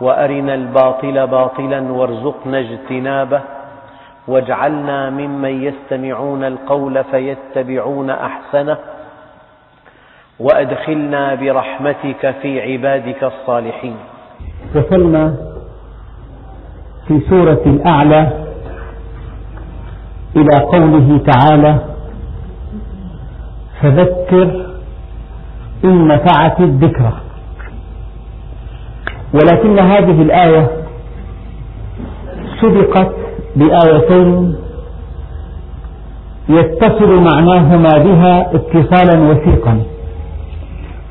وأرنا الباطل باطلا وارزقنا اجتنابه واجعلنا ممن يستمعون القول فيتبعون أحسنه وأدخلنا برحمتك في عبادك الصالحين. وصلنا في سورة الأعلى إلى قوله تعالى فذكر إن نفعت الذكرى. ولكن هذه الآية سبقت بآيتين يتصل معناهما بها اتصالا وثيقا.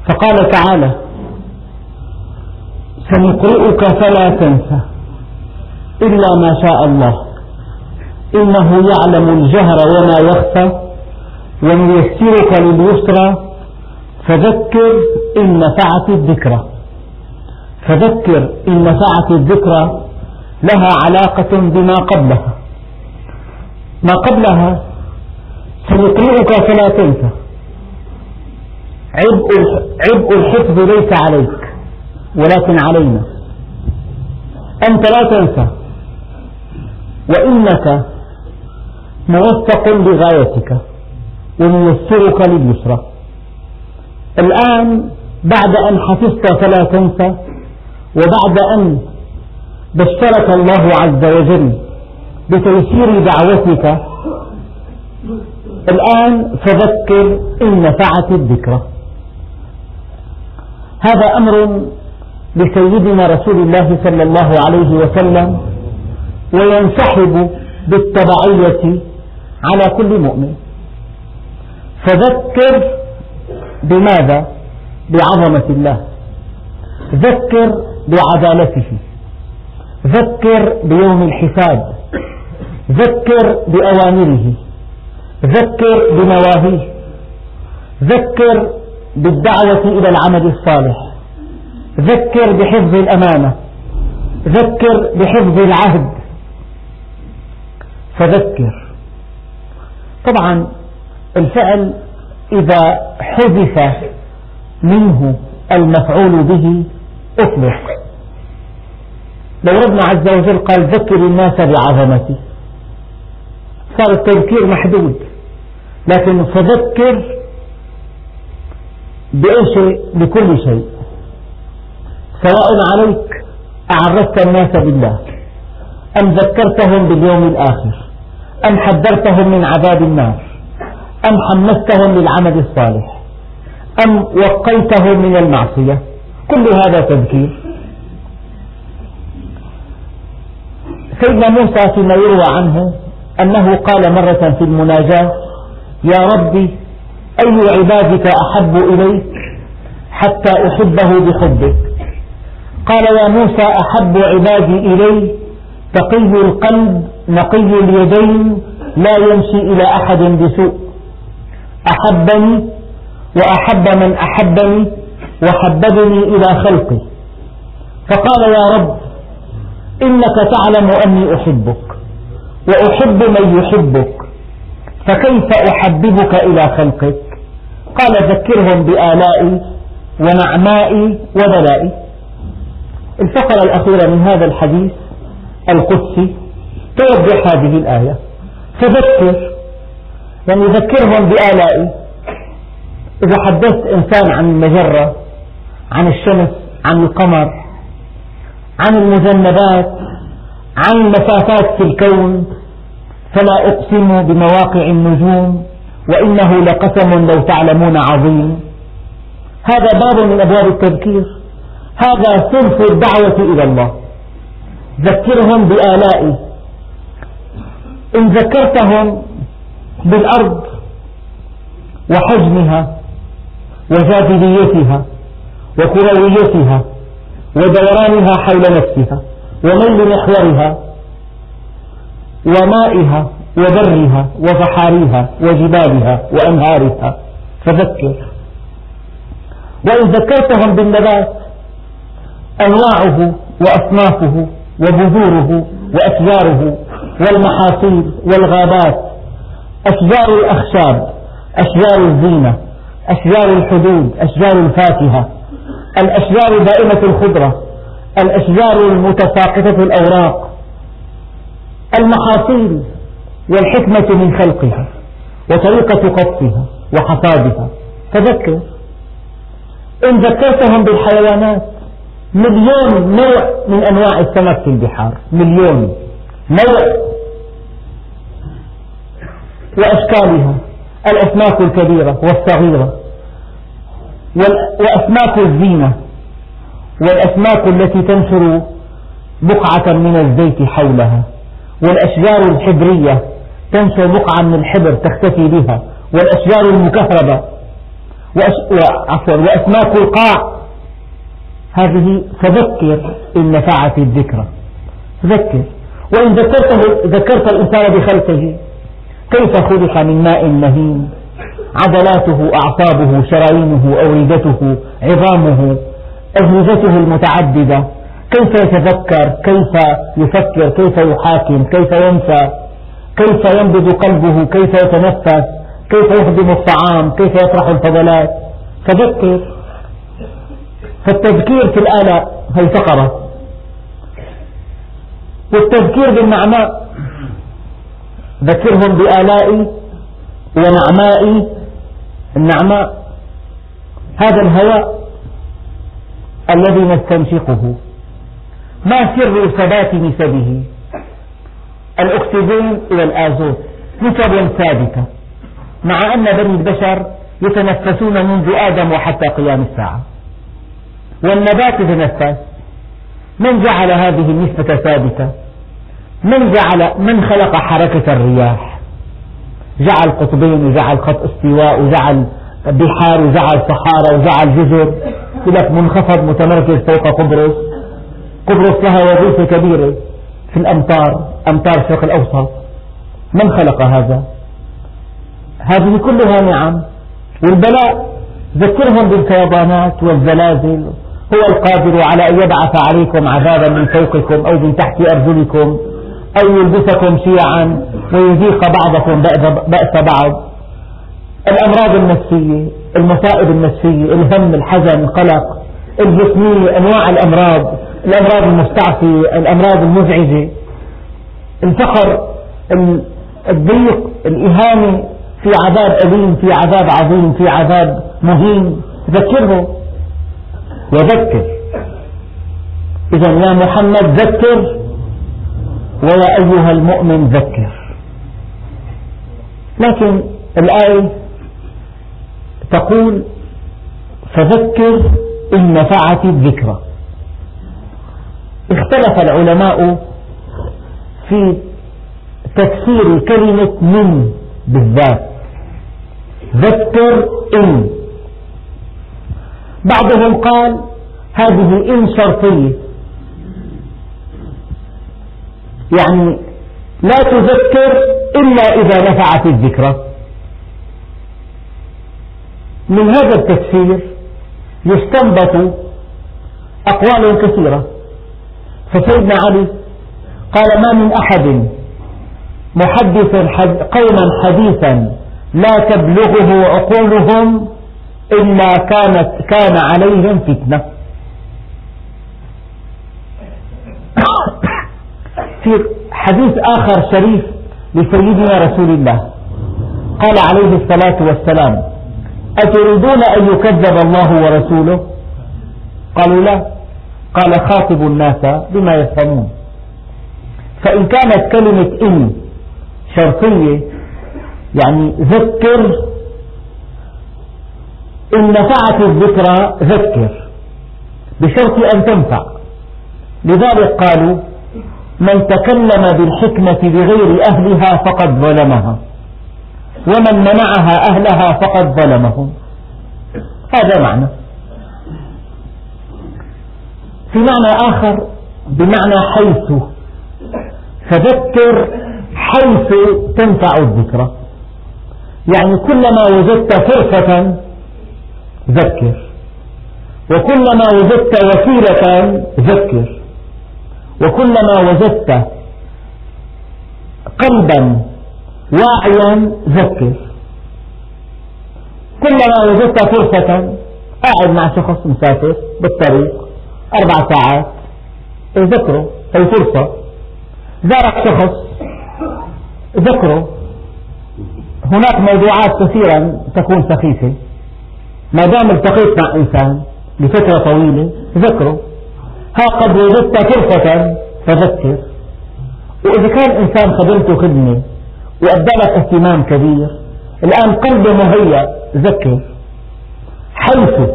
فقال تعالى سنقرئك فلا تنسى إلا ما شاء الله. إنه يعلم الجهر وما يخفى ونيسرك لليسرى. فذكر إن نفعت الذكرى. فذكر إن نفعت الذكرى لها علاقة بما قبلها. ما قبلها سنقرئك فلا تنسى. عبء الحفظ ليس عليك ولكن علينا. أنت لا تنسى. وإنك موثق لغايتك ونيسرك لليسرى. الآن بعد أن حفظت فلا تنسى وبعد أن بشرك الله عز وجل بتيسير دعوتك الآن فذكر إن نفعت الذكرى. هذا أمر لسيدنا رسول الله صلى الله عليه وسلم وينسحب بالتبعية على كل مؤمن. فذكر بماذا؟ بعظمة الله. ذكر بعدالته. ذكر بيوم الحساب. ذكر بأوامره. ذكر بنواهيه. ذكر بالدعوة إلى العمل الصالح. ذكر بحفظ الأمانة. ذكر بحفظ العهد. فذكر. طبعا الفعل إذا حذف منه المفعول به أطلق لو ربنا عز وجل قال ذكر الناس بعظمتي. صار التذكير محدود. لكن فذكر بأي بكل شيء. سواء عليك أعرفت الناس بالله أم ذكرتهم باليوم الآخر أم حذرتهم من عذاب النار أم حمستهم للعمل الصالح أم وقيتهم من المعصية. كل هذا تذكير. سيدنا موسى فيما يروى عنه أنه قال مرة في المناجاة يا ربي أي عبادك أحب إليك حتى أحبه بحبك؟ قال يا موسى أحب عبادي إلي تقي القلب نقي اليدين لا يمشي إلى أحد بسوء. أحبني وأحب من أحبني وحببني إلى خلقي. فقال يا رب إنك تعلم أني أحبك وأحب من يحبك فكيف أحببك إلى خلقك؟ قال ذكرهم بآلائي ونعمائي وبلائي. الفقرة الأخيرة من هذا الحديث القدسي توضح هذه الآية. فذكر يعني ذكرهم بآلائي. إذا حدثت إنسان عن المجرة عن الشمس عن القمر عن المذنبات عن المسافات في الكون فلا أقسم بمواقع النجوم وإنه لقسم لو تعلمون عظيم. هذا باب من أبواب التذكير. هذا صنف الدعوة إلى الله. ذكرهم بآلائي. إن ذكرتهم بالأرض وحجمها وجاذبيتها وكرويتها ودورانها حول نفسها وميل محورها ومائها وبرها وبحارها وجبالها وأنهارها. فذكر. وإن ذكرتهم بالنبات أنواعه وأصنافه وبذوره وأشجاره والمحاصيل والغابات أشجار الأخشاب أشجار الزينة أشجار الحدود أشجار الفاكهة. الأشجار دائمة الخضرة الأشجار المتساقطة الأوراق المحاصيل والحكمة من خلقها وطريقة قطفها وحصادها تذكر؟ إن ذكرتهم بالحيوانات مليون نوع من أنواع السمك في البحار. مليون نوع وأشكالها الأسماك الكبيرة والصغيرة. وأسماك الزينة والأسماك التي تنشر بقعة من الزيت حولها والأشجار الحبرية تنشر بقعة من الحبر تختفي بها والأشجار المكهربة وعفوا وأسماك القاع. هذه فذكر إن نفعت الذكرى. ذكر وإن ذكرته ذكرت الإنسان بخلقه كيف خلق من ماء مهين؟ عضلاته أعصابه شرايينه أوردته عظامه أجهزته المتعددة. كيف يتذكر؟ كيف يفكر؟ كيف يحاكم؟ كيف ينسى؟ كيف ينبض قلبه؟ كيف يتنفس؟ كيف يهضم الطعام؟ كيف يطرح الفضلات؟ فذكر. فالتذكير في الآلاء هي فقرة والتذكير بالنعماء. ذكرهم بآلائي ونعمائي النعماء هذا الهواء الذي نستنشقه. ما سر ثبات نسبه؟ الأكسجين إلى الآزوت نسب ثابتة. مع أن بني البشر يتنفسون منذ آدم وحتى قيام الساعة. والنبات يتنفس. من جعل هذه النسبة ثابتة؟ من جعل من خلق حركة الرياح. جعل قطبين وجعل خط استواء وجعل بحار وجعل صحارى وجعل جزر. يقول لك منخفض متمركز فوق قبرص. قبرص لها وظيفة كبيرة في الأمطار أمطار الشرق الأوسط. من خلق هذا؟ هذه كلها نعم. والبلاء ذكرهم بالفيضانات والزلازل. هو القادر على أن يبعث عليكم عذابا من فوقكم أو من تحت أرجلكم. أو يلبسكم شيعا ويذيق بعضكم بأس بعض. الأمراض النفسية المصائب النفسية الهم الحزن القلق الجسمية أنواع الأمراض الأمراض المستعصية الأمراض المزعجة. الفقر الضيق الإهانة في عذاب أليم في عذاب عظيم في عذاب مهين. ذكره وذكر. إذا يا محمد ذكر ويا أيها المؤمن ذكر. لكن الآية تقول فذكر إن نفعت الذكرى اختلف العلماء في تفسير كلمة من بالذات. ذكر إن. بعضهم قال هذه إن شرطية. يعني لا تذكر إلا إذا نفعت الذكرى. من هذا التفسير يستنبط أقوال كثيرة. فسيدنا علي قال ما من أحد محدث قوما حديثا لا تبلغه عقولهم إلا كانت كان عليهم فتنة. في حديث آخر شريف لسيدنا رسول الله. قال عليه الصلاة والسلام أتريدون أن يكذب الله ورسوله؟ قالوا لا. قال خاطب الناس بما يفهمون. فإن كانت كلمة إن شرطية يعني ذكر إن نفعت الذكرى ذكر بشرط أن تنفع. لذلك قالوا من تكلم بالحكمة بغير أهلها فقد ظلمها. ومن منعها أهلها فقد ظلمهم. هذا معنى. في معنى آخر بمعنى حيث. فذكر حيث تنفع الذكرى. يعني كلما وجدت فرصة ذكر. وكلما وجدت وسيلة ذكر. وكلما وجدت قلبا واعيا ذكر. كلما وجدت فرصة قاعد مع شخص مسافر بالطريق أربع ساعات ذكره هي فرصة. زارك شخص ذكره هناك موضوعات كثيرا تكون سخيفة. ما دام التقيت مع إنسان لفترة طويلة ذكره ها قد وجدت فرصة فذكر وإذا كان إنسان خدمته خدمة وأدى لك اهتمام كبير الآن قلبه مهيأ ذكر. حيث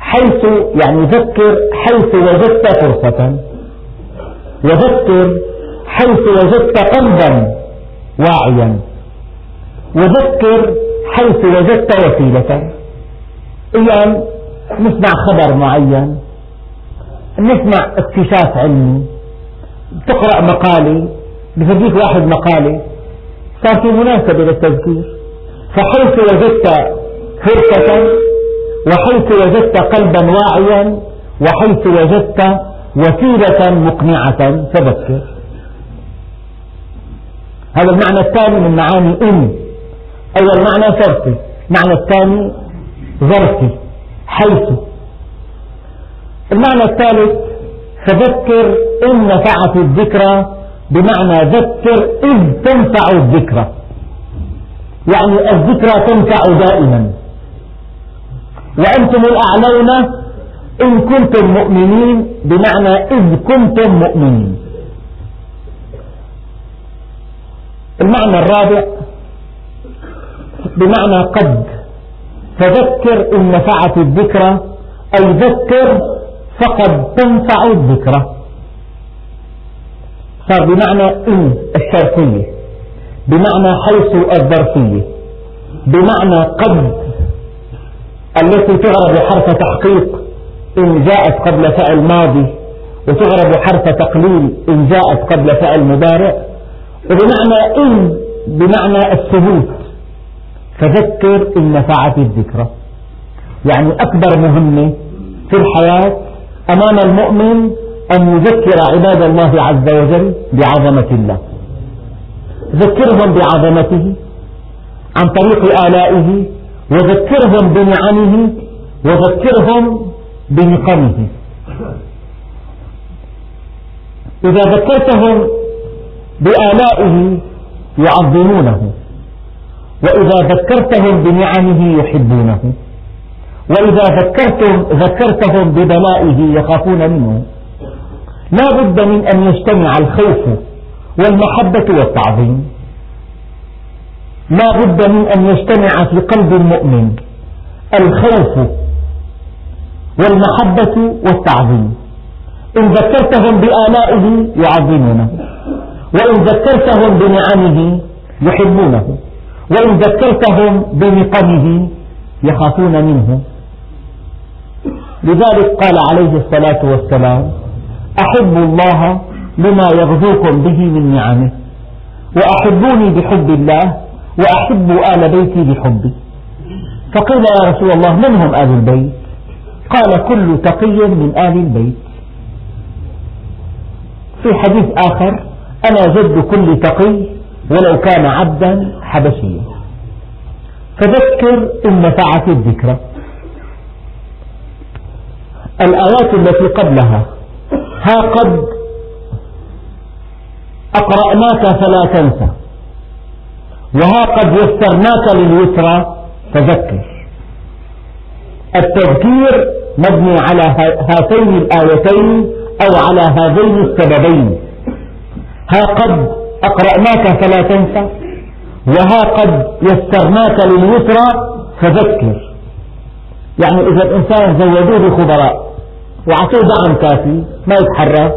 حيث يعني ذكر حيث وجدت فرصة. وذكر حيث وجدت قلبا واعيا. وذكر حيث وجدت وسيلة. أيام نسمع خبر معين. نسمع اكتشاف علمي تقرأ مقالة بفديك واحد مقالة صار في مناسبة للتذكير. فحيث وجدت فرصة وحيث وجدت قلبا واعيا وحيث وجدت وسيلة مقنعة فذكر. هذا المعنى الثاني من معاني إن أول معنى شرطي المعنى الثاني ظرفي حيث المعنى الثالث فذكر إن نفعت الذكرى بمعنى ذكر إذ تنفع الذكرى. يعني الذكرى تنفع دائما. وأنتم الأعلون إن كنتم مؤمنين بمعنى إذ كنتم مؤمنين. المعنى الرابع بمعنى قد فذكر إن نفعت الذكرى أي ذكر فقد تنفع الذكرى. صار بمعنى إن الشرطية بمعنى حيث الظرفية بمعنى قد التي تغرب حرف تحقيق إن جاءت قبل فعل ماضي وتغرب حرف تقليل إن جاءت قبل فعل مضارع وبمعنى إن بمعنى الثبوت. فذكر إن نفعت الذكرى. يعني أكبر مهمة في الحياة أمام المؤمن أن يذكر عباد الله عز وجل بعظمة الله. ذكرهم بعظمته عن طريق آلائه وذكرهم بنعمه وذكرهم بنقمه. إذا ذكرتهم بآلائه يعظمونه وإذا ذكرتهم بنعمه يحبونه. وإذا ذكرتم ذكرتهم ببلائه يخافون منه. لا بد من أن يجتمع الخوف والمحبة والتعظيم. لا بد من أن يجتمع في قلب المؤمن الخوف والمحبة والتعظيم. إن ذكرتهم بآلائه يعظمونه. وإن ذكرتهم بنعمه يحبونه. وإن ذكرتهم بنقمه يخافون منه. لذلك قال عليه الصلاة والسلام أحبوا الله لما يغزوكم به من نعمه وأحبوني بحب الله وأحبوا آل بيتي بحبي. فقيل يا رسول الله من هم آل البيت؟ قال كل تقي من آل البيت. في حديث آخر أنا جد كل تقي ولو كان عبدا حبشيا. فذكر إن نفعت الذكرى. الآيات التي قبلها. ها قد أقرأناك فلا تنسى. وها قد يسرناك لليسرى فذكر. التذكير مبني على هاتين الآيتين أو على هذين السببين. ها قد أقرأناك فلا تنسى. وها قد يسرناك لليسرى فذكر. يعني إذا الإنسان زودوه بخبراء. وعطوه دعم كافي ما يتحرك.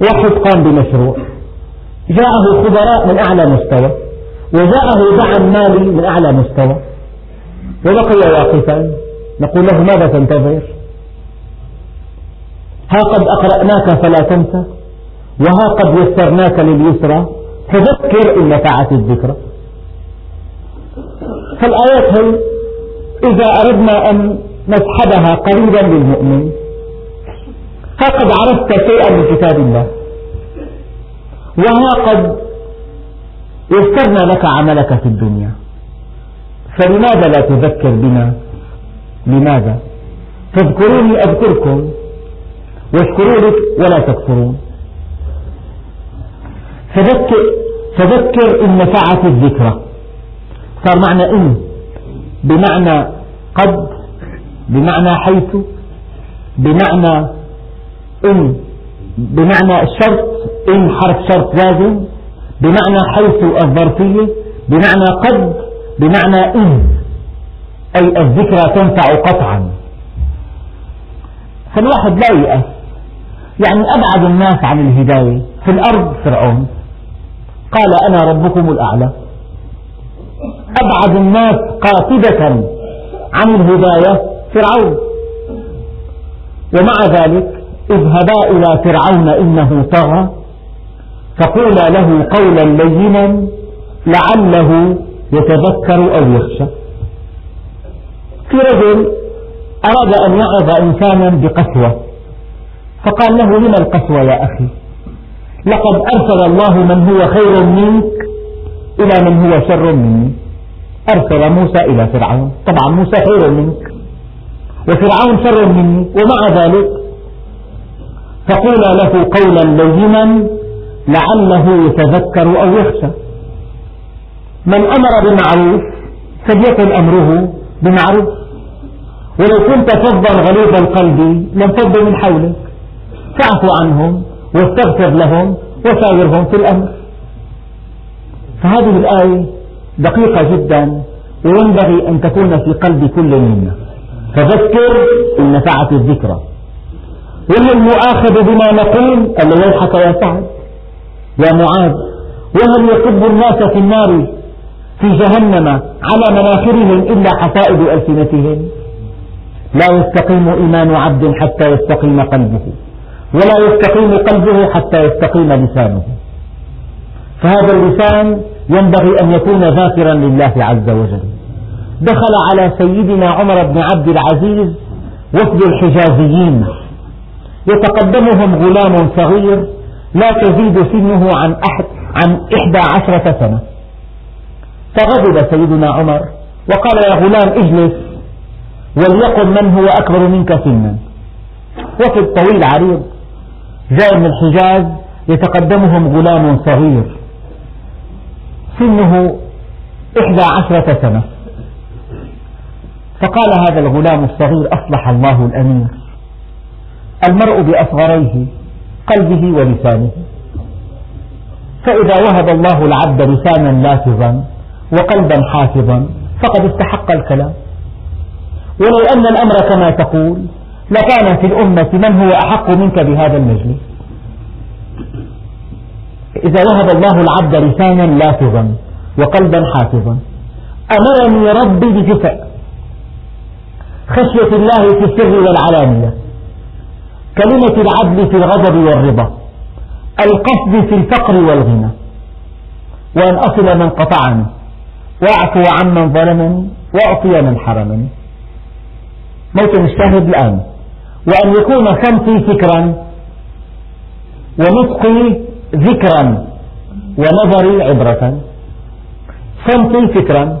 واحد قام بمشروع. جاءه خبراء من أعلى مستوى وجاءه دعم مالي من أعلى مستوى. وبقي واقفا نقول له ماذا تنتظر؟ ها قد أقرأناك فلا تنسى وها قد يسرناك لليسرى. فذكر إن نفعت الذكرى. فالآيات هي إذا أردنا أن نسحبها قريبا للمؤمن. ها قد عرفت شيئا من كتاب الله. وها قد يسرنا لك عملك في الدنيا. فلماذا لا تذكر بنا؟ لماذا؟ فاذكروني أذكركم. واشكروا ولا تكفرون. فذكر, فذكر إن نفعت الذكرى. صار معنى إن بمعنى قد بمعنى حيث بمعنى إن بمعنى الشرط إن حرف شرط لازم بمعنى حيث الظرفية بمعنى قد بمعنى إن أي الذكرى تنفع قطعا. فالواحد لا يأس يعني أبعد الناس عن الهداية. في الأرض فرعون. قال أنا ربكم الأعلى. أبعد الناس قاطبة عن الهداية. فرعون. ومع ذلك اذهبا إلى فرعون إنه طغى فقولا له قولا لينا لعله يتذكر أو يخشى. في رجل أراد أن يعظ إنسانا بقسوة فقال له لما القسوة يا أخي؟ لقد أرسل الله من هو خير منك إلى من هو شر مني أرسل موسى إلى فرعون. طبعا موسى خير منك. وفرعون شر مني ومع ذلك فقولا له قولا لينا لعله يتذكر أو يخشى. من أمر بمعروف فليكن أمره بمعروف. ولو كنت فظا غليظ القلب لانفضوا من حولك. فاعف عنهم واستغفر لهم وشاورهم في الأمر. فهذه الآية دقيقة جدا وينبغي أن تكون في قلب كل منا. فذكر إن نفعت الذكرى. وهل المؤاخذ بما نقول ألا يضحك يا سعد يا معاذ وهل يكب الناس في النار في جهنم على مناخرهم إلا حسائد ألسنتهم؟ لا يستقيم إيمان عبد حتى يستقيم قلبه ولا يستقيم قلبه حتى يستقيم لسانه. فهذا اللسان ينبغي أن يكون ذاكرا لله عز وجل. دخل على سيدنا عمر بن عبد العزيز وفد الحجازيين. يتقدمهم غلام صغير لا تزيد سنه عن أحد عن إحدى عشرة سنة. فغضب سيدنا عمر وقال يا غلام اجلس وليقم من هو أكبر منك سنا. وفد طويل عريض جاء من الحجاز يتقدمهم غلام صغير. سنه إحدى عشرة سنة. فقال هذا الغلام الصغير أصلح الله الأمير. المرء بأصغريه قلبه ولسانه. فإذا وهب الله العبد لسانا لافظا وقلبا حافظا فقد استحق الكلام. ولو أن الأمر كما تقول لكان في الأمة من هو أحق منك بهذا المجلس. إذا وهب الله العبد لسانا لافظا وقلبا حافظا أمرني ربي بجفء خشية الله في السر والعلانية. كلمة العدل في الغضب والرضا. القصد في الفقر والغنى. وأن أصل من قطعني. وأعفو عمن ظلمني. وأعطي من حرمني. موطن الشاهد الآن. وأن يكون صمتي فكرا. ونطقي ذكرا. ونظري عبرة. صمتي فكرا.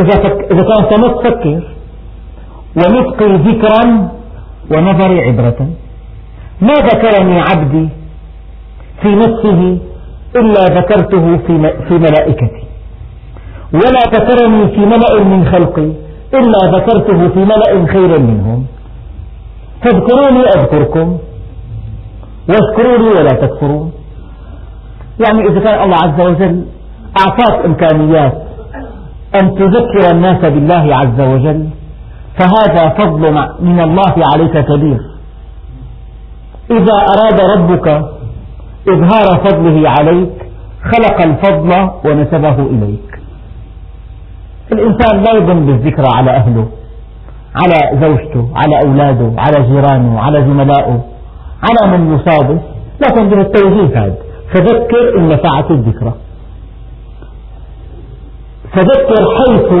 إذا, فك... إذا كان صمت فكر. ونطقي ذكرا ونظري عبرة. ما ذكرني عبدي في نفسه إلا ذكرته في ملائكتي. ولا ذكرني في ملأ من خلقي إلا ذكرته في ملأ خير منهم. فاذكروني أذكركم واشكروني ولا تكفرون. يعني إذا كان الله عز وجل أعطاك إمكانيات أن تذكر الناس بالله عز وجل فهذا فضل من الله عليك كبير. إذا أراد ربك إظهار فضله عليك خلق الفضل ونسبه إليك. الإنسان لا يظن بالذكرى على أهله على زوجته على أولاده على جيرانه على زملائه على من يصادف لكن به التوجيه هذا. فذكر إن نفعت الذكرى. فذكر حيث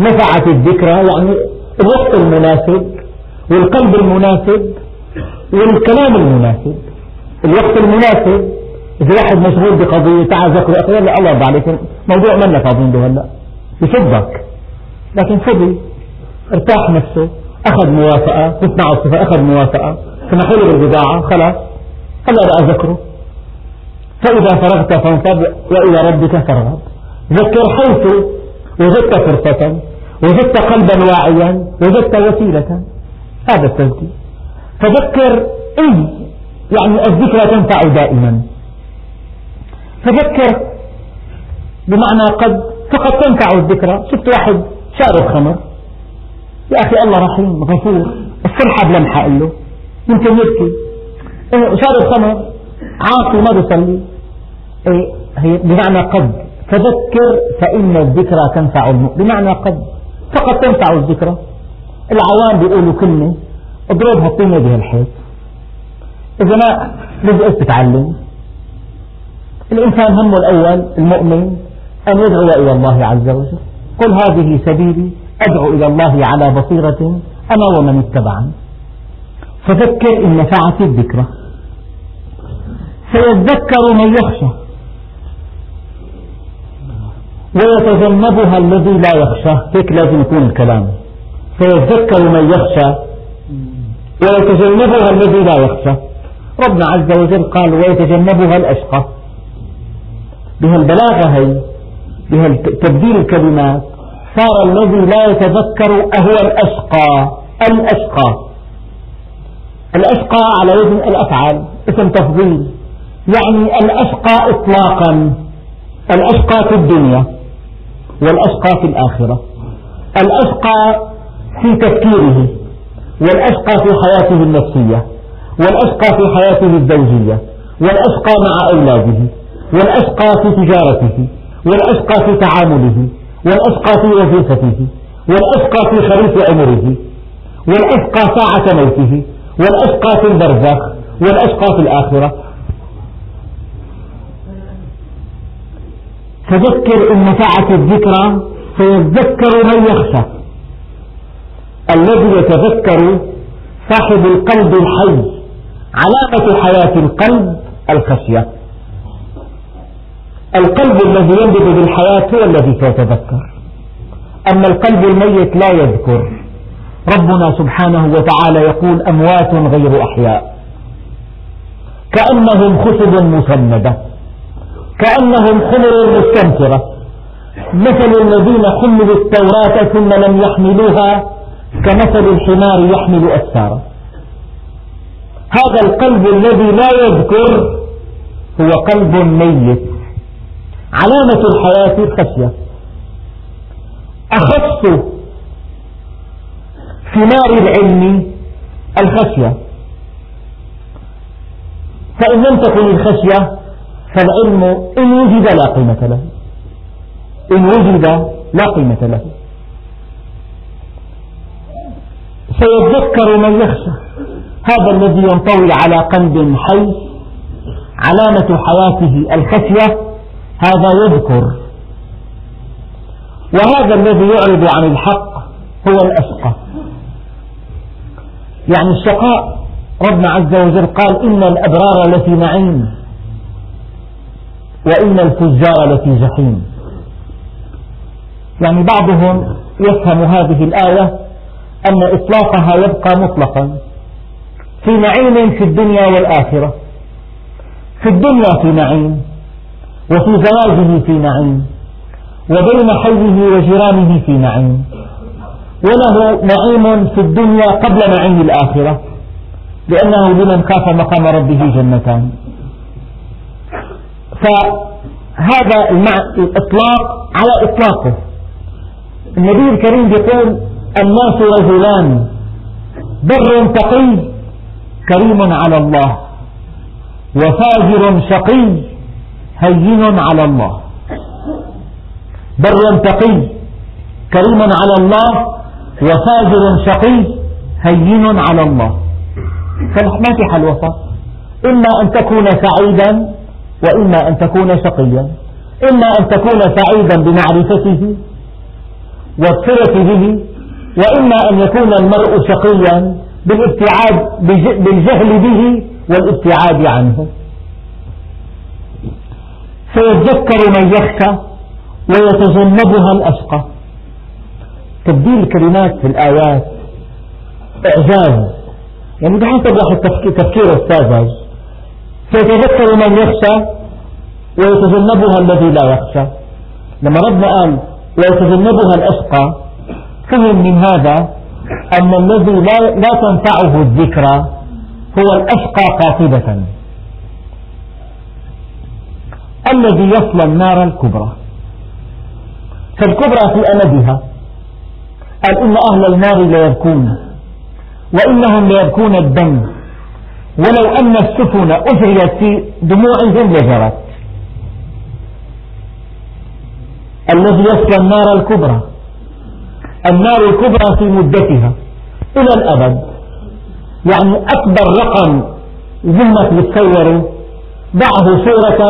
نفعت الذكرى يعني الوقت المناسب والقلب المناسب والكلام المناسب. الوقت المناسب إذا واحد مشغول بقضية تعال ذكر لا الله يرضى عليك. موضوع منا فاضيين به هلا. يصدق لكن فضي. ارتاح نفسه. أخذ موافقة. تسمع الصفة أخذ موافقة. سمحوا له بالبضاعة خلاص. هلا بقى ذكره فإذا فرغت فانصب وإلى ربك فارغب. ذكر حيث وجدت فرصة. وجدت قلبا واعيا وجدت وسيلة. هذا التذكير. فذكر إي يعني الذكرى تنفع دائما. فذكر بمعنى قد فقد تنفع الذكرى. شفت واحد شارب خمر. يا أخي الله رحيم غفور. الصلحة بلمحة قال له يمكن يبكي؟ شارب خمر. عاصي ما بيصلي. إيه هي بمعنى قد. فذكر فإن الذكرى تنفع المؤمن. بمعنى قد. فقط تنفع الذكرى. العوام بيقولوا كلمة اضربها الطينة بها الحيط. إذا ما لازم تتعلم الإنسان همه الأول المؤمن أن يدعو إلى الله عز وجل. قل هذه سبيلي أدعو إلى الله على بصيرة أنا ومن اتبعني. فذكر إن نفعت الذكرى. سيذكر من يخشى. ويتجنبها الذي لا يخشى. هيك لازم يكون الكلام. سيذكر من يخشى ويتجنبها الذي لا يخشى. ربنا عز وجل قال ويتجنبها الأشقى. بها البلاغة هي بها تبديل الكلمات. صار الذي لا يتذكر أهو الأشقى. الأشقى. الأشقى على وزن الأفعال. اسم تفضيل. يعني الأشقى إطلاقا. الأشقى في الدنيا. والأشقى في الآخرة. الأشقى في تفكيره والأشقى في حياته النفسية والأشقى في حياته الزوجية والأشقى مع أولاده والأشقى في تجارته والأشقى في تعامله والأشقى في وظيفته والأشقى في خريف عمره والأشقى ساعة موته والأشقى في البرزخ والأشقى في الآخرة. فذكر إن نفعت الذكرى فيذكر من يخشى. الذي يتذكر صاحب القلب الحي علامة حياة القلب الخشية. القلب الذي ينبض بالحياة هو الذي سيتذكر. أما القلب الميت لا يذكر. ربنا سبحانه وتعالى يقول أموات غير أحياء. كأنهم خشب مسندة. كأنهم حمر مستنفرة مثل الذين حملوا التوراة ثم لم يحملوها كمثل الحمار يحمل أسفارا. هذا القلب الذي لا يذكر هو قلب ميت. علامة الحياة الخشية أخص ثمار العلم الخشية. فإن لم تكن الخشية فالعلم إن وجد لا قيمة له. إن وجد لا قيمة له. سيذكر من يخشى. هذا الذي ينطوي على قلب حي. علامة حياته الخشية. هذا يذكر. وهذا الذي يعرض عن الحق هو الأشقى. يعني الشقاء ربنا عز وجل قال إن الأبرار لفي نعيم. وإن الفجار لفي جحيم. يعني بعضهم يفهم هذه الآية أن إطلاقها يبقى مطلقا في نعيم في الدنيا والآخرة. في الدنيا في نعيم وفي زواجه في نعيم وبين حيه وجيرانه في نعيم. وله نعيم في الدنيا قبل نعيم الآخرة لأنه لمن خاف مقام ربه جنتان. فهذا الإطلاق على إطلاقه. النبي الكريم يقول الناس رجلان بر تقي كريم على الله وفاجر شقي هين على الله. بر تقي كريم على الله وفاجر شقي هين على الله. فما في حل وسط إما أن تكون سعيدا وإما أن تكون شقيا إما أن تكون سعيدا بمعرفته والصلة به وإما أن يكون المرء شقيا بالابتعاد بالجهل به والابتعاد عنه. فيتذكر من يخشى ويتجنبها الأشقى. تبديل الكلمات في الآيات إعجاز. يعني بحسب واحد تفكير الساذج سيتذكر من يخشى ويتجنبها الذي لا يخشى. لما ربنا قال ويتجنبها الأشقى فهم من هذا أن الذي لا, لا تنفعه الذكرى هو الأشقى قاطبة الذي يصل النار الكبرى. فالكبرى في أمدها. قال إن أهل النار ليبكون وإنهم ليبكون الدم. ولو أن السفن أجريت في دموعهم لجرت الذي يصل النار الكبرى. النار الكبرى في مدتها. إلى الأبد. يعني أكبر رقم ذهنك بتصوره ضعه صورة.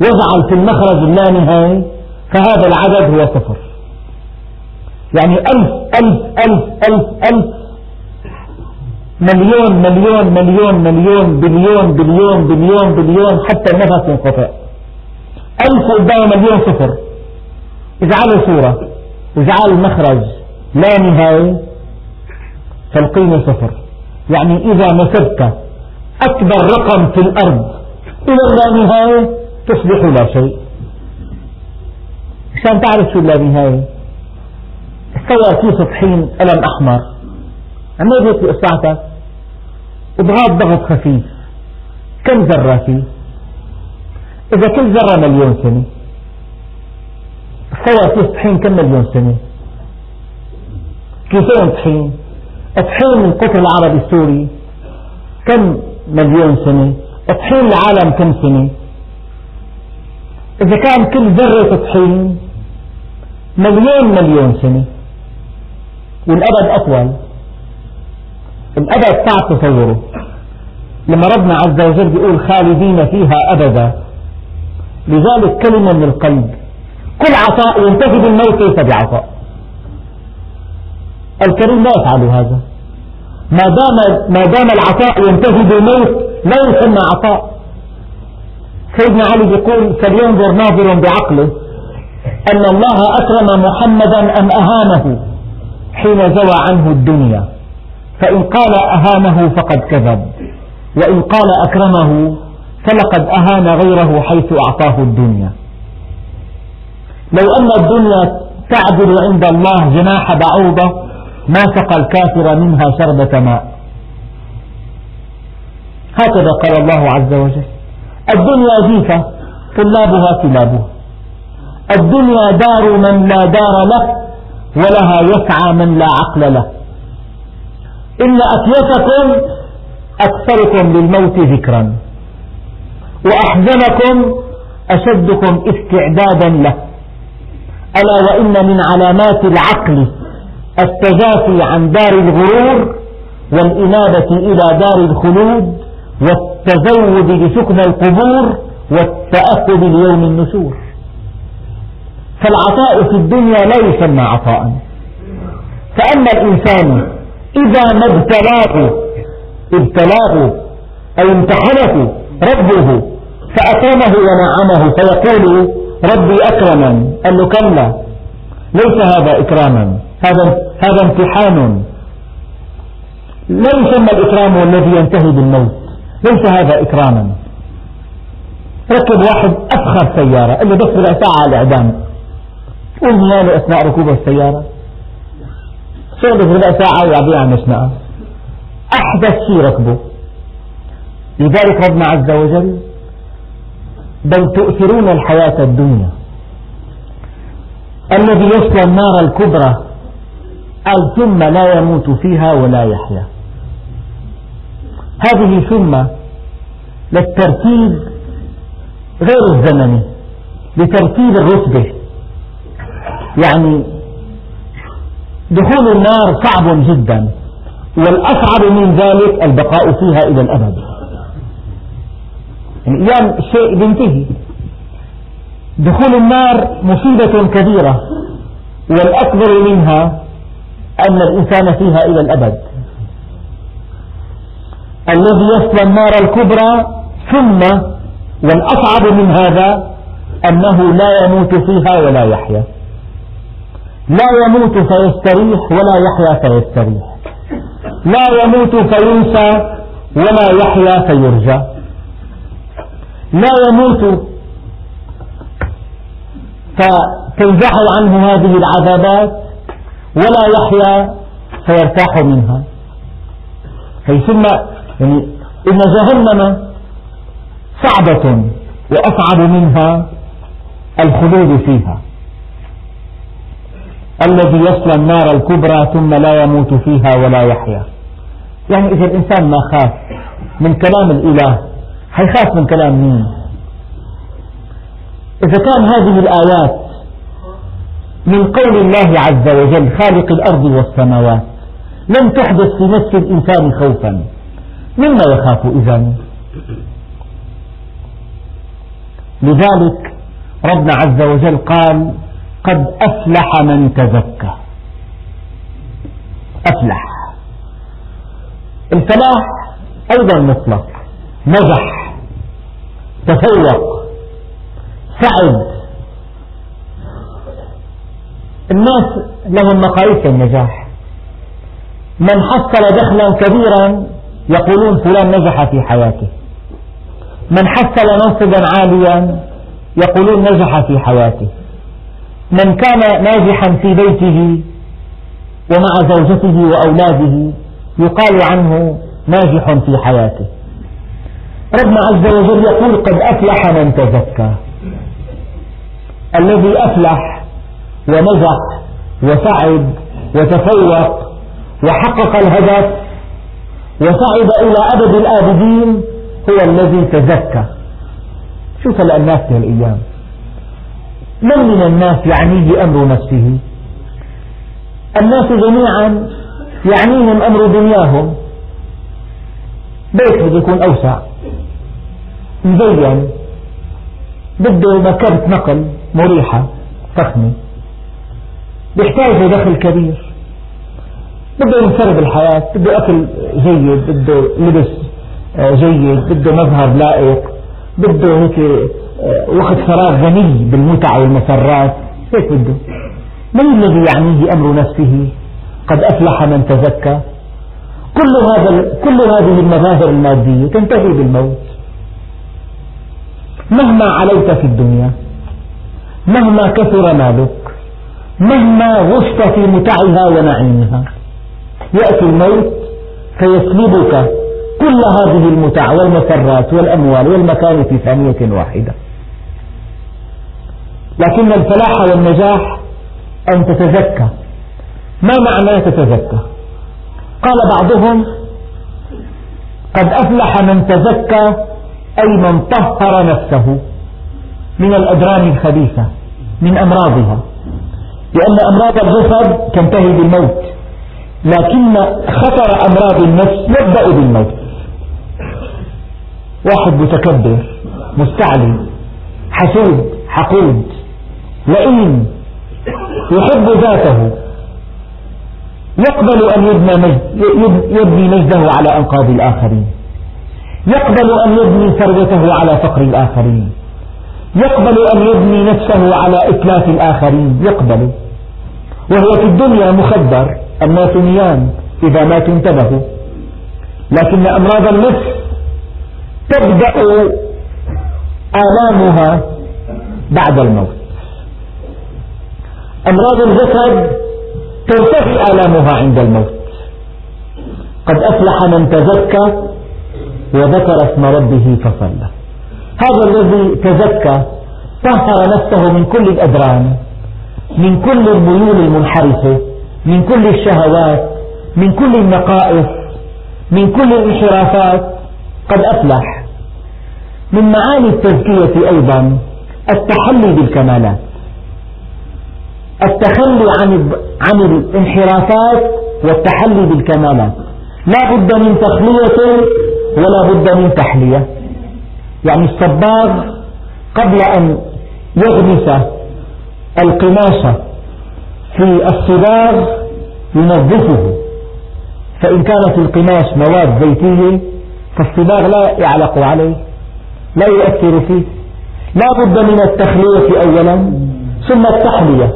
واجعل في المخرج اللانهائي فهذا العدد هو صفر. يعني ألف ألف ألف ألف ألف مليون مليون مليون مليون بليون بليون بليون بليون حتى النفس ينقطع ألف قدام مليون صفر. اجعله صورة اجعل المخرج لا نهاية فالقيمة صفر. يعني إذا نسبت أكبر رقم في الأرض إلى اللانهاية تصبح لا شيء. عشان تعرف شو اللانهاية استوى في سطحين قلم أحمر. عمال في إصبعتك وضغط ضغط خفيف كم ذرة فيه؟ إذا كل ذرة مليون سنة استوى في سطحين كم مليون سنة؟ كيفين طحين؟ طحين القطر العربي السوري كم مليون سنة؟ طحين العالم كم سنة؟ إذا كان كل ذرة طحين مليون مليون سنة والأبد أطول. الأبد صعب تصوره. لما ربنا عز وجل بيقول خالدين فيها أبدا. لذلك كلمة من القلب. كل عطاء ينتهي بالموت ليس بعطاء. الكريم لا يفعل هذا. ما دام ما دام العطاء ينتهي بالموت لا يسمى عطاء. سيدنا علي يقول فلينظر ناظر بعقله. أن الله أكرم محمدا أم أهانه حين زوى عنه الدنيا. فإن قال أهانه فقد كذب وإن قال أكرمه فلقد أهان غيره حيث أعطاه الدنيا. لو أن الدنيا تعدل عند الله جناح بعوضة ما سقى الكافر منها شربة ماء. هكذا قال الله عز وجل الدنيا جيفة طلابها كلابها الدنيا دار من لا دار له ولها يسعى من لا عقل له. إن أكيسكم أكثركم للموت ذكرا وأحزنكم أشدكم استعدادا له. ألا وإن من علامات العقل التجافي عن دار الغرور والإنابة إلى دار الخلود والتزود لسكن القبور والتأكد ليوم النشور. فالعطاء في الدنيا لا يسمى عطاء. فأما الإنسان إذا ما ابتلاه ابتلاه أي امتحنه ربه فأكرمه ونعمه فيقول ربي أكرمن قال له كلا ليس هذا إكراما هذا هذا امتحان. لا يسمى الإكرام الذي ينتهي بالموت. ليس هذا إكراما. ركب واحد أفخر سيارة اللي بس ربع ساعة على الإعدام. قول ماله أثناء ركوب السيارة. شغله ربع ساعة ويعطيه عن مشنقة أحدث شيء ركبه. لذلك ربنا عز وجل بل تؤثرون الحياة الدنيا. الذي يصلى النار الكبرى قال ثم لا يموت فيها ولا يحيا. هذه ثم للترتيب غير الزمني لترتيب الرتبة. يعني دخول النار صعب جدا والأصعب من ذلك البقاء فيها إلى الأبد. يعني أيام الشيء بينتهي دخول النار مصيبة كبيرة والأكبر منها أن الإنسان فيها إلى الأبد. الذي يصلى النار الكبرى ثم والأصعب من هذا أنه لا يموت فيها ولا يحيا. لا يموت فيستريح ولا يحيا فيستريح. لا يموت فينسى ولا يحيا فيرجى. لا يموت فتنزح عنه هذه العذابات ولا يحيا فيرتاح منها. هي ثم يعني إن جهنم صعبة وأصعب منها الخلود فيها. الذي يصلى النار الكبرى ثم لا يموت فيها ولا يحيا. يعني إذا الإنسان ما خاف من كلام الإله حيخاف من كلام مين؟ إذا كان هذه الآيات من قول الله عز وجل خالق الأرض والسماوات لم تحدث في نفس الإنسان خوفا مما يخاف إذا؟ لذلك ربنا عز وجل قال قد أفلح من تزكى. أفلح. الفلاح أيضا مطلق. نجح. تفوق. سعد. الناس لهم مقاييس النجاح. من حصل دخلا كبيرا يقولون فلان نجح في حياته. من حصل منصبا عاليا يقولون نجح في حياته. من كان ناجحا في بيته ومع زوجته وأولاده يقال عنه ناجح في حياته. ربنا عز وجل يقول قد أفلح من تزكى. الذي أفلح ونجح وسعد وتفوق وحقق الهدف وصعد إلى أبد الآبدين هو الذي تزكى. شوف الناس في الأيام. من من الناس يعنيه أمر نفسه؟ الناس جميعا يعنيهم أمر دنياهم. بيت بده يكون أوسع. مزين. بده مكبة نقل مريحة فخمة. بيحتاج دخل كبير. بده ينفرد بالحياة بده أكل جيد بده لبس آه، جيد بده مظهر لائق. بده هيك آه، وقت فراغ غني بالمتع والمسرات. هيك بده. من الذي يعنيه أمر نفسه؟ قد أفلح من تزكى. كل هذا كل هذه المظاهر المادية تنتهي بالموت. مهما عليت في الدنيا مهما كثر مالك مهما غشت في متعها ونعيمها يأتي الموت فيسلبك كل هذه المتع والمسرات والأموال والمكان في ثانية واحدة. لكن الفلاح والنجاح أن تتزكى. ما معنى تتزكى؟ قال بعضهم قد أفلح من تزكى أي من طهر نفسه من الأدران الخبيثة من أمراضها. لأن أمراض الجسد تنتهي بالموت لكن خطر أمراض النفس يبدأ بالموت. واحد متكبر مستعلي حسود حقود لئيم يحب ذاته. يقبل أن يبني مجده على أنقاض الآخرين. يقبل أن يبني ثروته على فقر الآخرين. يقبل أن يبني نفسه على إتلاف الآخرين. يقبل. وهو في الدنيا مخدر الناس نيام إذا ماتوا انتبهوا لكن أمراض النفس تبدأ آلامها بعد الموت. أمراض الجسد ترتفع آلامها عند الموت. قد أفلح من تزكى وذكر اسم ربه فصلى. هذا الذي تزكى طهر نفسه من كل الأدران من كل الميول المنحرفة من كل الشهوات من كل النقائص من كل الانحرافات. قد أفلح. من معاني التزكية أيضا التحلي بالكمالات. التخلي عن عن الانحرافات والتحلي بالكمالات. لا بد من تخلية ولا بد من تحلية. يعني الصباغ قبل أن يغمس القماش في الصباغ ينظفه. فإن كانت القماش مواد زيتية فالصباغ لا يعلق عليه. لا يؤثر فيه. لا بد من التخلية أولا ثم التحلية.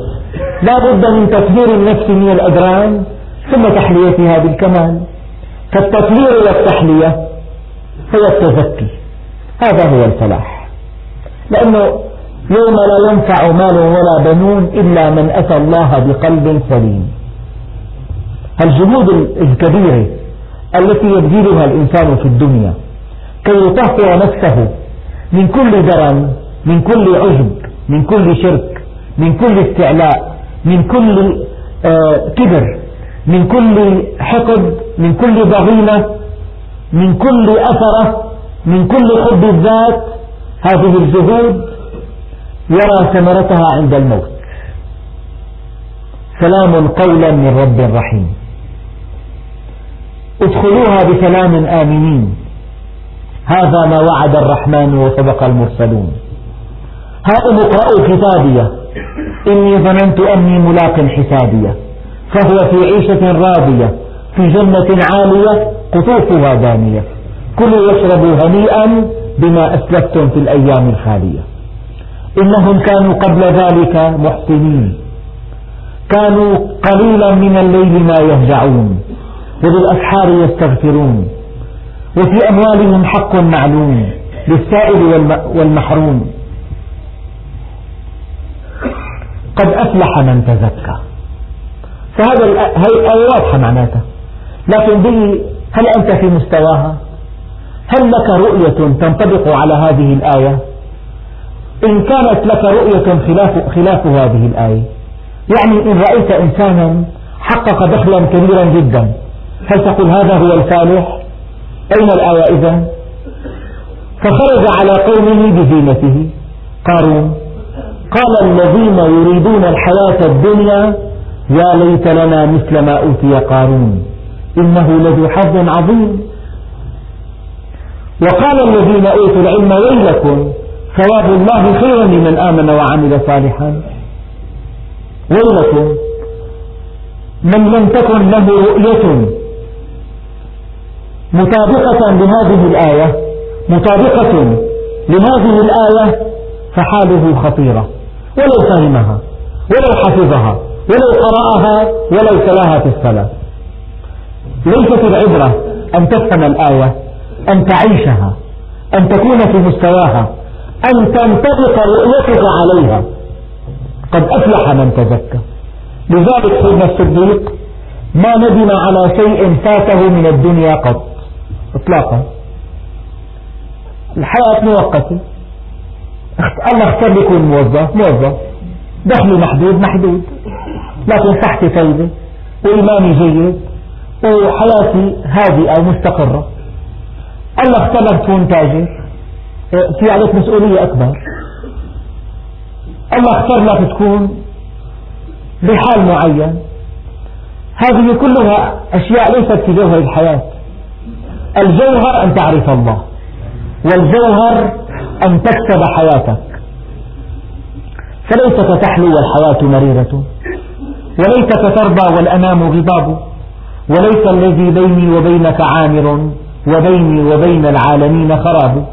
لا بد من تطهير النفس من الأدران ثم تحليتها بالكمال. فالتطهير والتحلية هو التزكي. هذا هو الفلاح. لأنه يوم لا ينفع مال ولا بنون إلا من أتى الله بقلب سليم. الجهود الكبيرة التي يبذلها الإنسان في الدنيا كي يطهر نفسه من كل درن من كل عجب من كل شرك من كل استعلاء من كل آه كبر من كل حقد من كل ضغينة من كل أثرة من كل حب الذات. هذه الجهود يرى ثمرتها عند الموت. سلام قولا من رب رحيم. ادخلوها بسلام آمنين. هذا ما وعد الرحمن وصدق المرسلون. هاؤم اقرأوا كتابية. إني ظننت أني ملاق حسابية. فهو في عيشة راضية في جنة عالية قطوفها دانية. كلوا واشربوا هنيئا بما أسلفتم في الأيام الخالية. إنهم كانوا قبل ذلك محسنين. كانوا قليلا من الليل ما يهجعون وبالأسحار يستغفرون. وفي أموالهم حق معلوم للسائل والمحروم. قد أفلح من تزكى. فهذا هي واضحة معناتها. لكن به هل أنت في مستواها؟ هل لك رؤية تنطبق على هذه الآية؟ إن كانت لك رؤية خلاف, خلاف هذه الآية. يعني إن رأيت إنسانا حقق دخلا كبيرا جدا هل تقول هذا هو الفالح؟ أين الآية إذا فخرج على قومه بزينته. قارون. قال الذين يريدون الحياة الدنيا يا ليت لنا مثل ما أوتي قارون. إنه لذو حظ عظيم. وقال الذين أوتوا العلم ويلكم ثواب الله خير لمن آمن وعمل صالحا. ويلكم. من لم تكن له رؤية مطابقة لهذه الآية مطابقة لهذه الآية فحاله خطيرة. ولو فهمها ولو حفظها ولو قرأها ولو تلاها في الصلاة. ليست العبرة أن تفهم الآية أن تعيشها أن تكون في مستواها أن تنطبق رؤيتك عليها. قد أفلح من تزكى. لذلك سيدنا الصديق ما ندم على شيء فاته من الدنيا قط. إطلاقا. الحياة مؤقتة. الله اختار لي يكون موظف موظف. دخلي محدود محدود. لكن صحتي طيبة. وإيماني جيد. وحياتي هادئة ومستقرة. الله اختار تكون تاجر. في عليك مسؤولية أكبر. الله اختار لك تكون بحال معين. هذه كلها أشياء ليست في جوهر الحياة. الجوهر أن تعرف الله والجوهر أن تكسب حياتك. فليتك تحلو والحياة مريرة وليتك ترضى والأنام غضاب وليس الذي بيني وبينك عامر وبيني وبين العالمين خراب.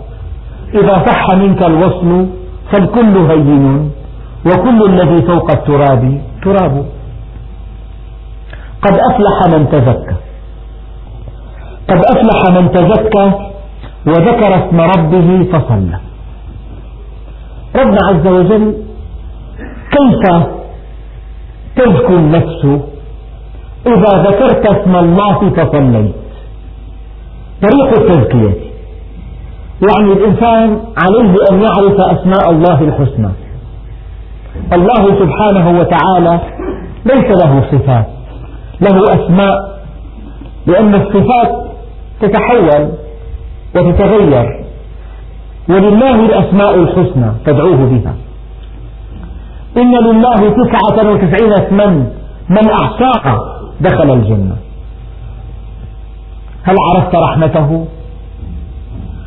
إذا صح منك الوصل فالكل هين وكل الذي فوق التراب تراب. قد أفلح من تزكى قد أفلح من تزكى وذكر اسم ربه فصلى. ربنا عز وجل كيف تزكو النفس إذا ذكرت اسم الله فصليت؟ طريق التزكية. يعني الإنسان عليه أن يعرف أسماء الله الحسنى. الله سبحانه وتعالى ليس له صفات له أسماء لأن الصفات تتحول وتتغير. ولله الأسماء الحسنى فادعوه بها. إن لله تسعة وتسعين اسما من أحصاها دخل الجنة. هل عرفت رحمته؟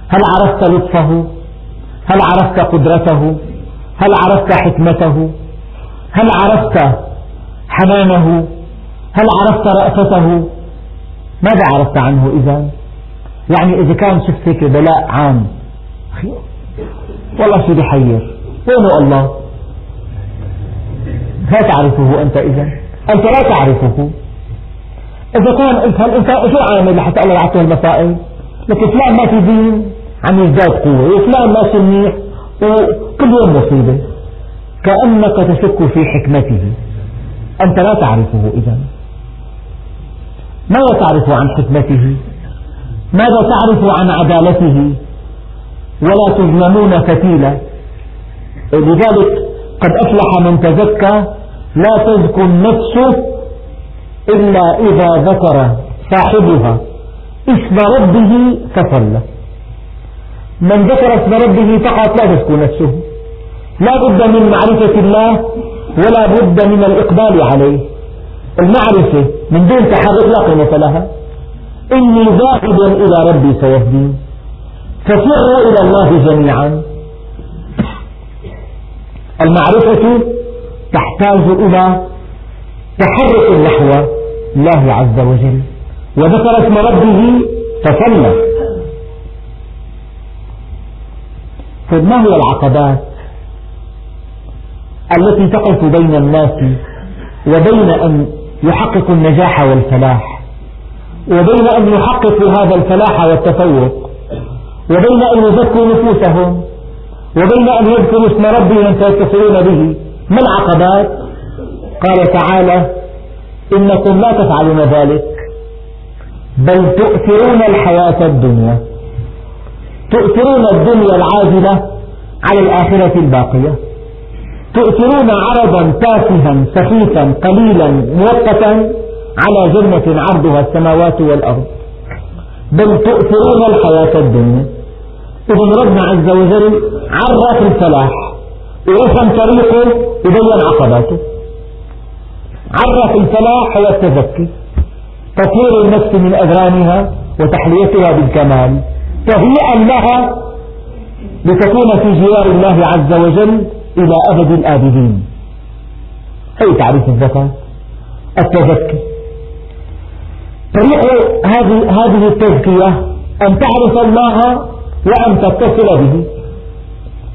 هل عرفت لطفه؟ هل عرفت قدرته؟ هل عرفت حكمته؟ هل عرفت حنانه؟ هل عرفت رأفته؟ ماذا عرفت عنه إذا؟ يعني إذا كان شفت هيك بلاء عام. والله شو بحير وين الله؟ لا تعرفه أنت إذا. أنت لا تعرفه. إذا كان أنت أنت شو عامل لحتى الله يعطيه المصائب لك فلان ما في دين عم يزداد قوة وفلان ماشي منيح وكل يوم مصيبة. كأنك تشك في حكمته. أنت لا تعرفه إذا. ماذا تعرف عن حكمته. ماذا تعرف عن عدالته؟ ولا تظلمون فتيلا. لذلك قد أفلح من تزكى لا تزكو النفس إلا إذا ذكر صاحبها. اسم ربه فصلى. من ذكر اسم ربه فقط لا تزكو نفسه. لا بد من معرفة الله ولا بد من الإقبال عليه. المعرفة من دون تحرك لا قيمة لها. إني ذاهب إلى ربي سيهدين ففروا إلى الله جميعا. المعرفة تحتاج إلى تحرك نحو الله عز وجل. وذكر اسم ربه فصلى طيب ما هي العقبات التي تقف بين الناس وبين أن يحققوا النجاح والفلاح؟ وبين أن يحققوا هذا الفلاح والتفوق وبين أن يزكوا نفوسهم وبين أن يذكروا اسم ربهم فيتصلون به. ما العقبات؟ قال تعالى إنكم لا تفعلون ذلك بل تؤثرون الحياة الدنيا تؤثرون الدنيا العاجلة على الآخرة الباقية تؤثرون عرضا تافها سخيفا قليلا مؤقتا. على جنة عرضها السماوات والأرض. بل تؤثرون الحياة الدنيا. إذا ربنا عز وجل عرف الفلاح. ورسم طريقه وبين عقباته. عرف الفلاح هو التزكي تطهير النفس من أذرانها وتحليتها بالكمال. تهيئا لها لتكون في جوار الله عز وجل إلى أبد الآبدين. أي تعريف الزكاة التزكي طريق هذه هذه التزكية أن تعرف الله وأن تتصل به.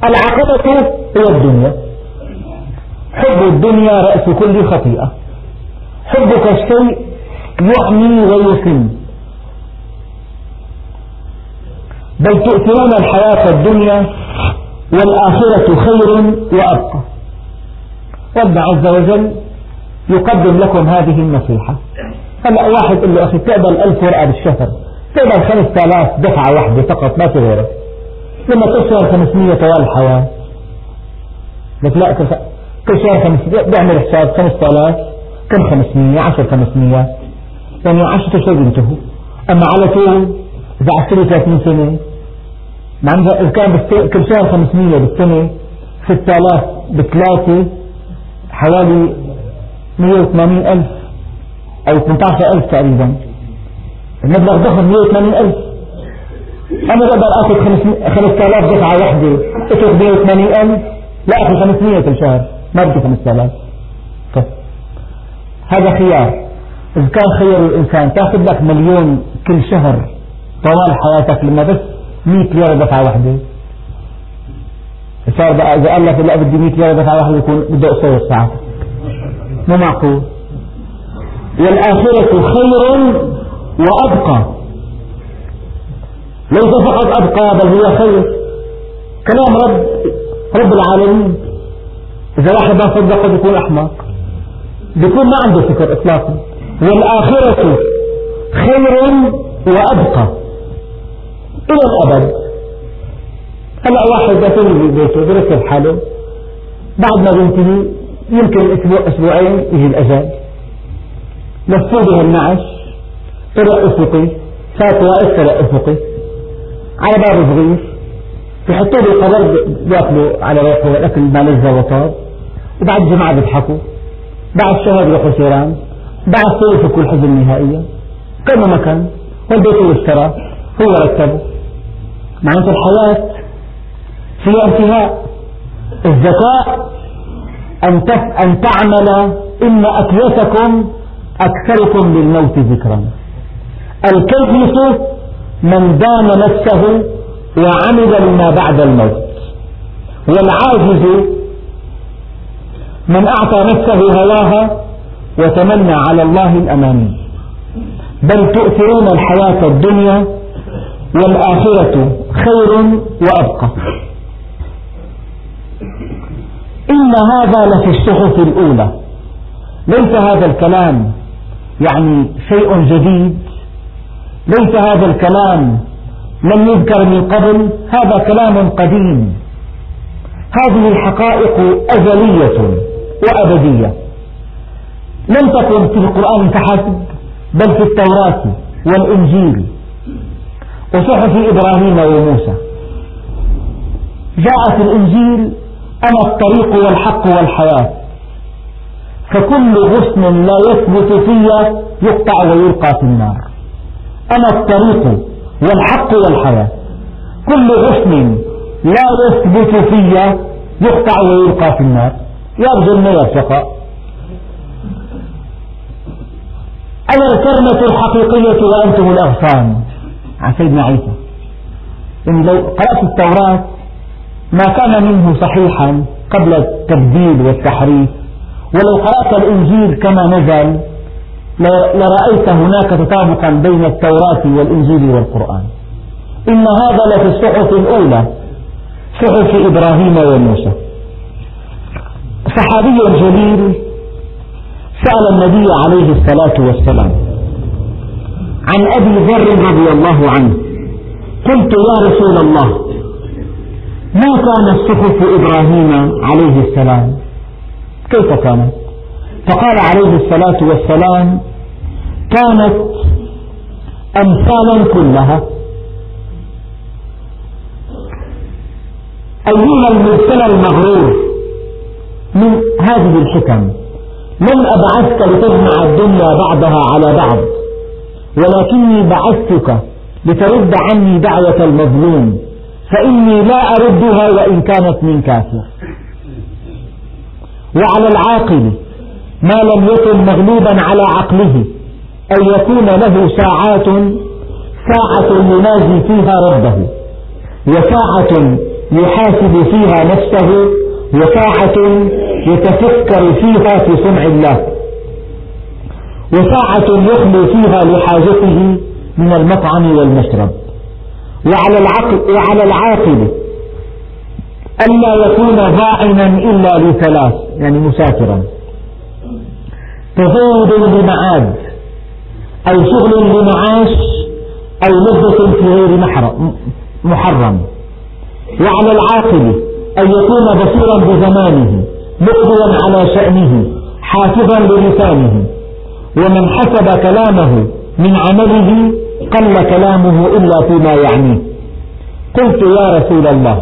العقبة هي الدنيا. حب الدنيا رأس كل خطيئة. حبك الشيء يعمي ويسم بل تؤثرون الحياة الدنيا والآخرة خير وأبقى. رب عز وجل يقدم لكم هذه النصيحة. هلا واحد يقول له أخي تقبل ألف ورقة بالشهر. تقبل خمسة آلاف دفعة واحدة فقط ما في غيرها لما تشتغل 500 طوال الحياة. لك لا كل شهر 500 بيعمل حساب 5000 كم 500 10 500 يعني 10 أشهر بينتهوا. أما على طول إذا عشت 30 سنة مع إذا كان كل شهر 500 بالسنة 6000 بثلاثة حوالي 180 ألف. أو 18 ألف تقريبا. المبلغ ضخم 180 ألف. أنا بقدر آخذ 5000 دفعة واحدة. اترك 180 ألف. لا أخذ 500 كل شهر ما بدي 5000 طيب. هذا خيار. إذا كان خير الإنسان تأخذ لك مليون كل شهر طوال حياتك لما بس 100 ليرة دفعة واحدة. صار بقى إذا قال لك لا بدي 100 ليرة دفعة واحدة يكون بده قصير الساعة. مو معقول. والآخرة خير وأبقى. ليس فقط أبقى بل هو خير. كلام رب رب العالمين. إذا واحد ما صدق بيكون أحمق. بيكون ما عنده فكر إطلاقا. والآخرة خير وأبقى. إلى الأبد. هلأ واحد بيتم في بيته بركب حاله؟ بعد ما بينتهي يمكن أسبوع أسبوعين يجي الأجل. به النعش طلع أفقي فات واقف طلع أفقي على باب صغير بحطوا له قبر بياكلوا على ريحه الأكل ما لذة وطاب وبعد جماعة بيضحكوا. بعد شهر بيروحوا سيران بعد سنة يفكوا الحزن نهائيا كما ما كان والبيت هو اشترى هو رتبه. معناته الحياة فيها انتهاء. الذكاء أن أن تعمل إن أكيسكم أكثركم للموت ذكرا. الكيس من دان نفسه وعمل لما بعد الموت. والعاجز من أعطى نفسه هواها وتمنى على الله الأماني بل تؤثرون الحياة الدنيا والآخرة خير وأبقى. إن هذا لفي الصحف الأولى. ليس هذا الكلام. يعني شيء جديد. ليس هذا الكلام لم يذكر من قبل هذا كلام قديم. هذه الحقائق أزلية وأبدية. لم تكن في القرآن فحسب بل في التوراة والإنجيل. وصحف إبراهيم وموسى. جاء في الإنجيل أنا الطريق والحق والحياة. فكل غصن لا يثبت في يقطع ويلقى في النار. أنا الطريق والحق والحياة كل غصن لا يثبت في يقطع ويلقى في النار. يرجو ما يرتقى أنا الكرمة الحقيقية وأنتم الأغصان عن سيدنا عيسى. إن لو قرأت التوراة ما كان منه صحيحا قبل التبديل والتحريف. ولو قرأت الإنجيل كما نزل لرأيت هناك تطابقا بين التوراة والإنجيل والقرآن. إن هذا لفي الصحف الأولى صحف إبراهيم وموسى. صحابي جليل سأل النبي عليه الصلاة والسلام عن أبي ذر رضي الله عنه. قلت يا رسول الله ما كانت صحف إبراهيم عليه السلام؟ كيف كانت فقال عليه الصلاة والسلام كانت أمثالا كلها. أيها المبتلى المغرور من هذه الحكم لم أبعثك لتجمع الدنيا بعضها على بعض ولكني بعثتك لترد عني دعوة المظلوم فإني لا أردها وإن كانت من كافر. وعلى العاقل ما لم يكن مغلوبا على عقله أن يكون له ساعات ساعة يناجي فيها ربه وساعة يحاسب فيها نفسه وساعة يتفكر فيها في صنع الله وساعة يخلو فيها لحاجته من المطعم والمشرب. وعلى العقل وعلى العاقل ألا يكون ضاعنا إلا لثلاث. يعني مسافرا. تزود لمعاد أو شغل لمعاش أو لذة في غير محرم. وعلى العاقل أن يكون بصيرا بزمانه مقبلا على شأنه حافظا للسانه. ومن حسب كلامه من عمله قل كلامه إلا فيما يعنيه. قلت يا رسول الله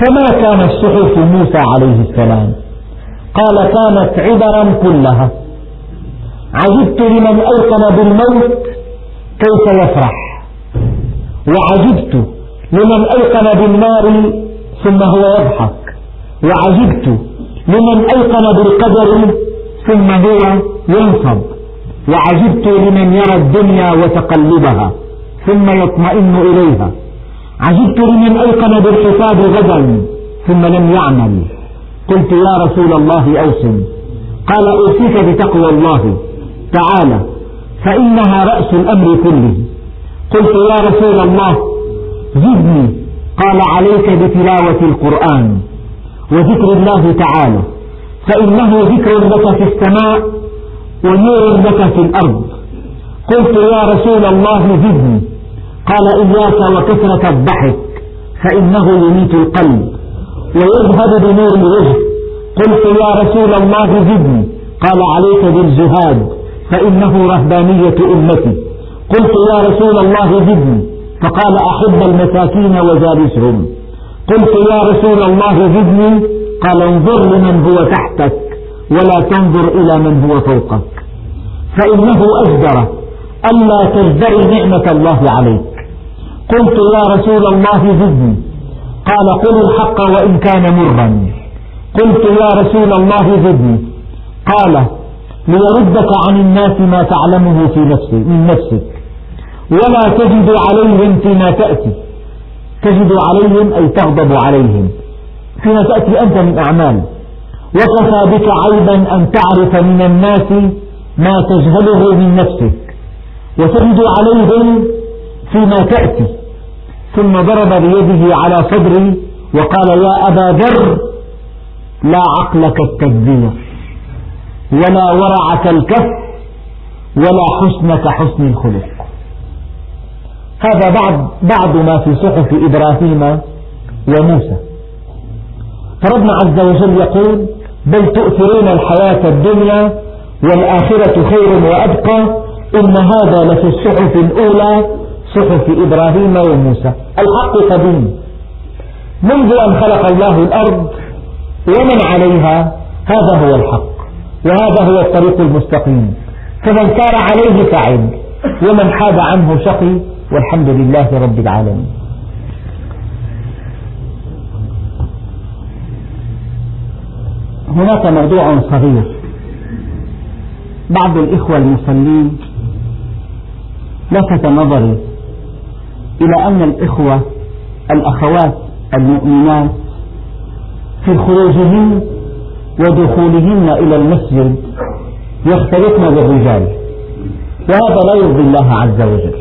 فما كانت صحف موسى عليه السلام؟ قال كانت عبرا كلها. عجبت لمن أيقن بالموت كيف يفرح. وعجبت لمن أيقن بالنار ثم هو يضحك. وعجبت لمن أيقن بالقدر ثم هو ينصب. وعجبت لمن يرى الدنيا وتقلبها ثم يطمئن إليها. عجبت لمن أيقن بالحساب غدا ثم لم يعمل. قلت يا رسول الله أوصم قال أوصيك بتقوى الله. تعالى فإنها رأس الأمر كله. قلت يا رسول الله زدني. قال عليك بتلاوة القرآن وذكر الله تعالى. فإنه ذكر لك في السماء ونور لك في الأرض. قلت يا رسول الله زدني. قال إياك وكثرة الضحك فإنه يميت القلب. ويذهب بنور الوجه. قلت يا رسول الله زدني. قال عليك بالجهاد فإنه رهبانية أمتي. قلت يا رسول الله زدني. فقال أحب المساكين وجالسهم. قلت يا رسول الله زدني. قال انظر لمن هو تحتك ولا تنظر إلى من هو فوقك. فإنه أجدر ألا تزدري نعمة الله عليك. قلت يا رسول الله زدني. قال قل الحق وإن كان مرا. قلت يا رسول الله زدني. قال ليردك عن الناس ما تعلمه في نفسي من نفسك. ولا تجد عليهم فيما تأتي. تجد عليهم أي تغضب عليهم. فيما تأتي أنت من أعمال. وكفى بك عيبا أن تعرف من الناس ما تجهله من نفسك. وتجد عليهم فيما تأتي. ثم ضرب بيده على صدري وقال يا أبا ذر لا عقلك التدبير ولا ورعك الكف ولا حسنك حسن الخلق. هذا بعد, بعد ما في صحف إبراهيم وموسى. فربنا عز وجل يقول بل تؤثرون الحياة الدنيا والآخرة خير وأبقى إن هذا لفي الصحف الأولى صحف إبراهيم وموسى. الحق قديم. منذ أن خلق الله الأرض ومن عليها هذا هو الحق. وهذا هو الطريق المستقيم. فمن سار عليه سعد ومن حاد عنه شقي والحمد لله رب العالمين. هناك موضوع صغير. بعض الإخوة المصلين لفت نظري. إلى أن الإخوة الأخوات المؤمنات في خروجهن ودخولهن إلى المسجد يختلطن بالرجال وهذا لا يرضي الله عز وجل.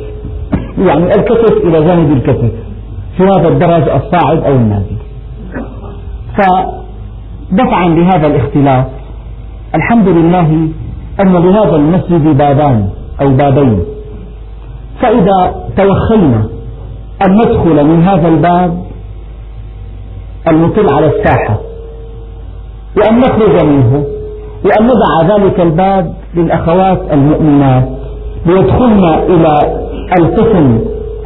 يعني الكتف إلى جانب الكتف في هذا الدرج الصاعد أو النازل. فدفعا لهذا الاختلاف الحمد لله أن لهذا المسجد بابان أو بابين. فإذا توخينا أن ندخل من هذا الباب المطل على الساحة وأن نخرج منه وأن نضع ذلك الباب للأخوات المؤمنات ليدخلن إلى القسم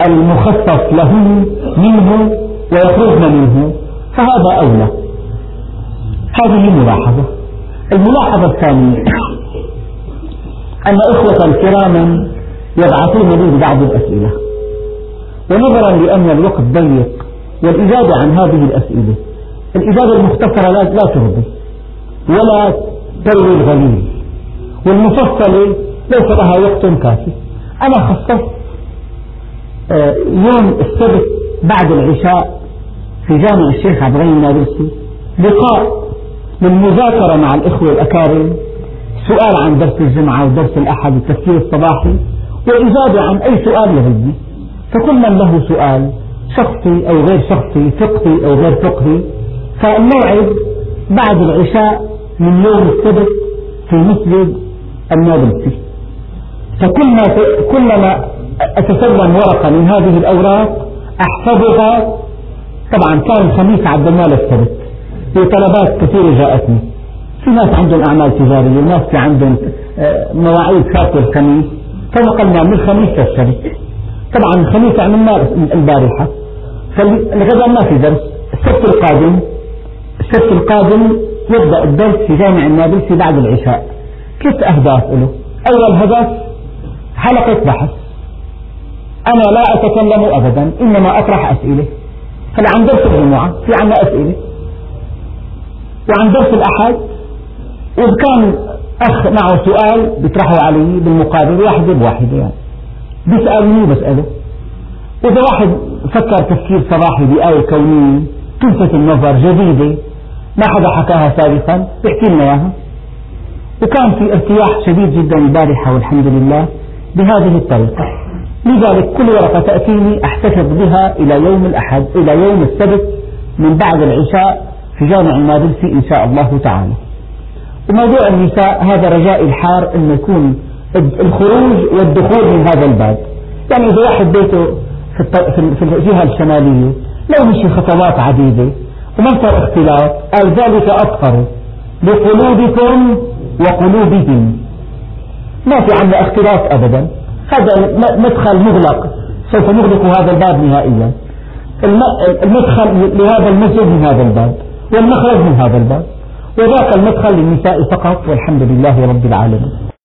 المخصص لهن منه ويخرجن منه. فهذا أولى. هذه ملاحظة الملاحظة الثانية أن إخوة كراما يبعثون لي ببعض الأسئلة. ونظرا لأن الوقت ضيق والإجابة عن هذه الأسئلة. الإجابة المختصرة لا, لا ترضي ولا تروي الغليل. والمفصلة ليس لها وقت كافي. أنا خصصت آه، يوم السبت بعد العشاء في جامع الشيخ عبد الغني النابلسي لقاء للمذاكرة مع الإخوة الأكارم سؤال عن درس الجمعة ودرس الأحد والتفكير الصباحي وإجابة عن أي سؤال يهدي. فكل من له سؤال شخصي أو غير شخصي فقهي أو غير فقهي فالموعد بعد العشاء من يوم السبت في مسجد النابلسي فكلما كلما أتسلم ورقة من هذه الأوراق أحفظها. طبعا كان الخميس عدلنا السبت. في طلبات كثيرة جاءتني. في ناس عندهم أعمال تجارية في عندهم آه، مواعيد فاتة الخميس فنقلنا من الخميس للسبت. طبعا الخميس عملنا البارحة. فالغدا ما في درس السبت القادم السبت القادم يبدأ الدرس في جامع النابلسي بعد العشاء. ثلاث أهداف له؟ أول هدف حلقة بحث. أنا لا أتكلم أبدا إنما أطرح أسئلة. هلا عن درس الجمعة؟ في عنا أسئلة. وعن درس الأحد؟ وإذا كان أخ معه سؤال بيطرحه علي بالمقابل واحدة بواحدة يعني. بيسألني بسأله. وإذا واحد فكر تفكير صباحي بآية كونية تلفت النظر جديدة ما حدا حكاها سابقا بيحكي لنا إياها. وكان في ارتياح شديد جدا البارحة والحمد لله بهذه الطريقة. لذلك كل ورقة تأتيني أحتفظ بها إلى يوم الأحد إلى يوم السبت من بعد العشاء في جامع النابلسي إن شاء الله تعالى. وموضوع النساء هذا رجاء الحار أن يكون الخروج والدخول من هذا الباب. يعني إذا واحد بيته في الجهة الشمالية لو مشي خطوات عديدة وما صار اختلاط قال ذلك أطهر لقلوبكم وقلوبهم. ما في عندنا اختلاط أبدا. هذا مدخل مغلق. سوف نغلق هذا الباب نهائيا. المدخل لهذا المسجد من هذا الباب والمخرج من هذا الباب. وذاك المدخل للنساء فقط والحمد لله رب العالمين.